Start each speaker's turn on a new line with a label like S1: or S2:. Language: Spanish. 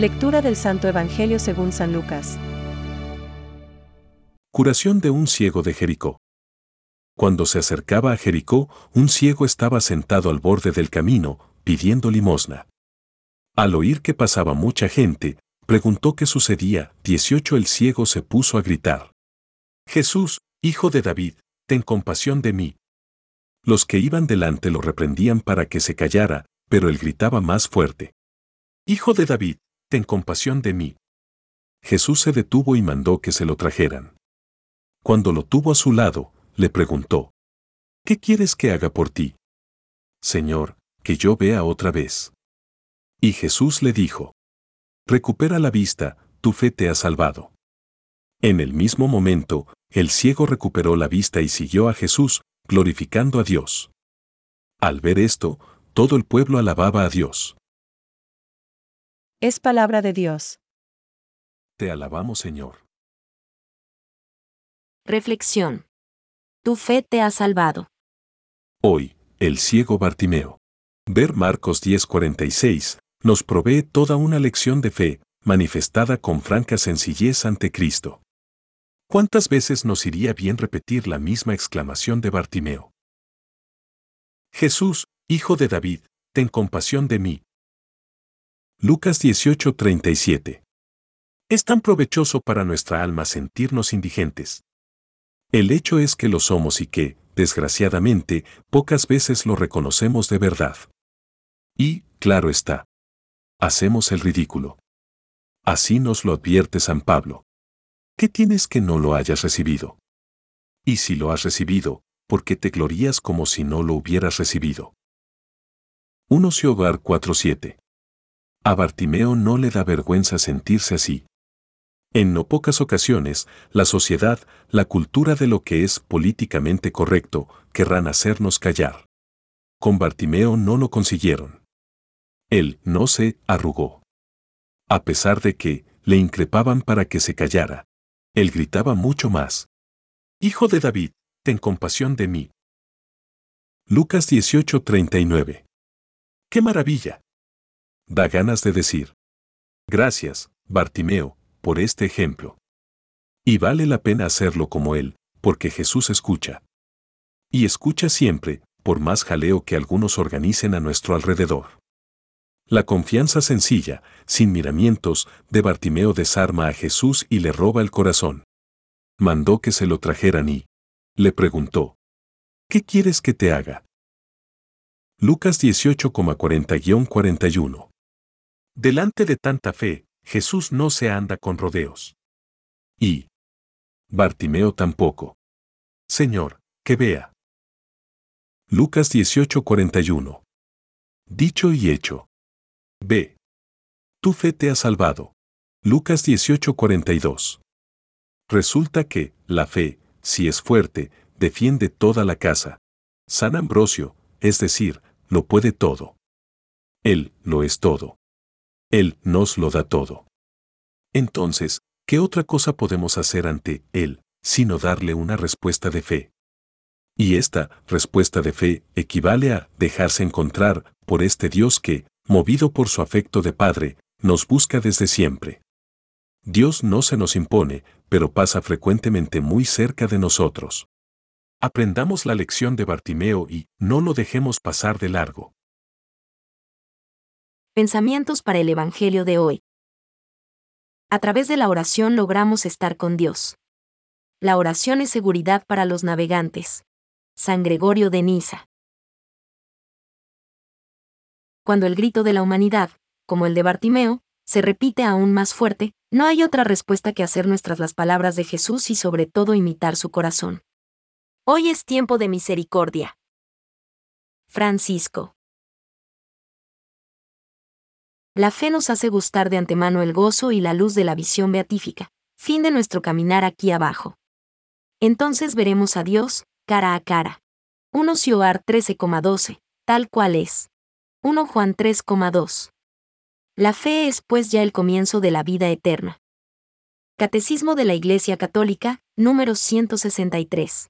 S1: Lectura del Santo Evangelio según San Lucas.
S2: Curación de un ciego de Jericó. Cuando se acercaba a Jericó, un ciego estaba sentado al borde del camino, pidiendo limosna. Al oír que pasaba mucha gente, preguntó qué sucedía. 18 El ciego se puso a gritar. Jesús, hijo de David, ten compasión de mí. Los que iban delante lo reprendían para que se callara, pero él gritaba más fuerte. Hijo de David, ten compasión de mí. Jesús se detuvo y mandó que se lo trajeran. Cuando lo tuvo a su lado, le preguntó, ¿Qué quieres que haga por ti? Señor, que yo vea otra vez. Y Jesús le dijo, Recupera la vista, tu fe te ha salvado. En el mismo momento, el ciego recuperó la vista y siguió a Jesús, glorificando a Dios. Al ver esto, todo el pueblo alababa a Dios.
S1: Es palabra de Dios.
S2: Te alabamos, Señor.
S3: Reflexión. Tu fe te ha salvado.
S2: Hoy, el ciego Bartimeo. Ver Marcos 10:46 nos provee toda una lección de fe, manifestada con franca sencillez ante Cristo. ¿Cuántas veces nos iría bien repetir la misma exclamación de Bartimeo? Jesús, Hijo de David, ten compasión de mí. Lucas 18:37. Es tan provechoso para nuestra alma sentirnos indigentes. El hecho es que lo somos y que, desgraciadamente, pocas veces lo reconocemos de verdad. Y, claro está, hacemos el ridículo. Así nos lo advierte San Pablo. ¿Qué tienes que no lo hayas recibido? Y si lo has recibido, ¿por qué te glorías como si no lo hubieras recibido? 1 Hogar 4.7. A Bartimeo no le da vergüenza sentirse así. En no pocas ocasiones, la sociedad, la cultura de lo que es políticamente correcto, querrán hacernos callar. Con Bartimeo no lo consiguieron. Él no se arrugó. A pesar de que le increpaban para que se callara, él gritaba mucho más. Hijo de David, ten compasión de mí. Lucas 18:39. ¡Qué maravilla! Da ganas de decir. Gracias, Bartimeo, por este ejemplo. Y vale la pena hacerlo como él, porque Jesús escucha. Y escucha siempre, por más jaleo que algunos organicen a nuestro alrededor. La confianza sencilla, sin miramientos, de Bartimeo desarma a Jesús y le roba el corazón. Mandó que se lo trajeran y le preguntó, ¿qué quieres que te haga? Lucas 18,40-41 Delante de tanta fe, Jesús no se anda con rodeos. Y Bartimeo tampoco. Señor, que vea. Lucas 18:41. Dicho y hecho. Ve. Tu fe te ha salvado. Lucas 18:42. Resulta que, la fe, si es fuerte, defiende toda la casa. San Ambrosio, es decir, lo puede todo. Él lo es todo. Él nos lo da todo. Entonces, ¿qué otra cosa podemos hacer ante Él, sino darle una respuesta de fe? Y esta respuesta de fe equivale a dejarse encontrar por este Dios que, movido por su afecto de Padre, nos busca desde siempre. Dios no se nos impone, pero pasa frecuentemente muy cerca de nosotros. Aprendamos la lección de Bartimeo y no lo dejemos pasar de largo.
S3: Pensamientos para el Evangelio de hoy. A través de la oración logramos estar con Dios. La oración es seguridad para los navegantes. San Gregorio de Niza. Cuando el grito de la humanidad, como el de Bartimeo, se repite aún más fuerte, no hay otra respuesta que hacer nuestras las palabras de Jesús y sobre todo imitar su corazón. Hoy es tiempo de misericordia. Francisco. La fe nos hace gustar de antemano el gozo y la luz de la visión beatífica, fin de nuestro caminar aquí abajo. Entonces veremos a Dios, cara a cara. 1 Sioar 13,12, tal cual es. 1 Juan 3,2. La fe es pues ya el comienzo de la vida eterna. Catecismo de la Iglesia Católica, número 163.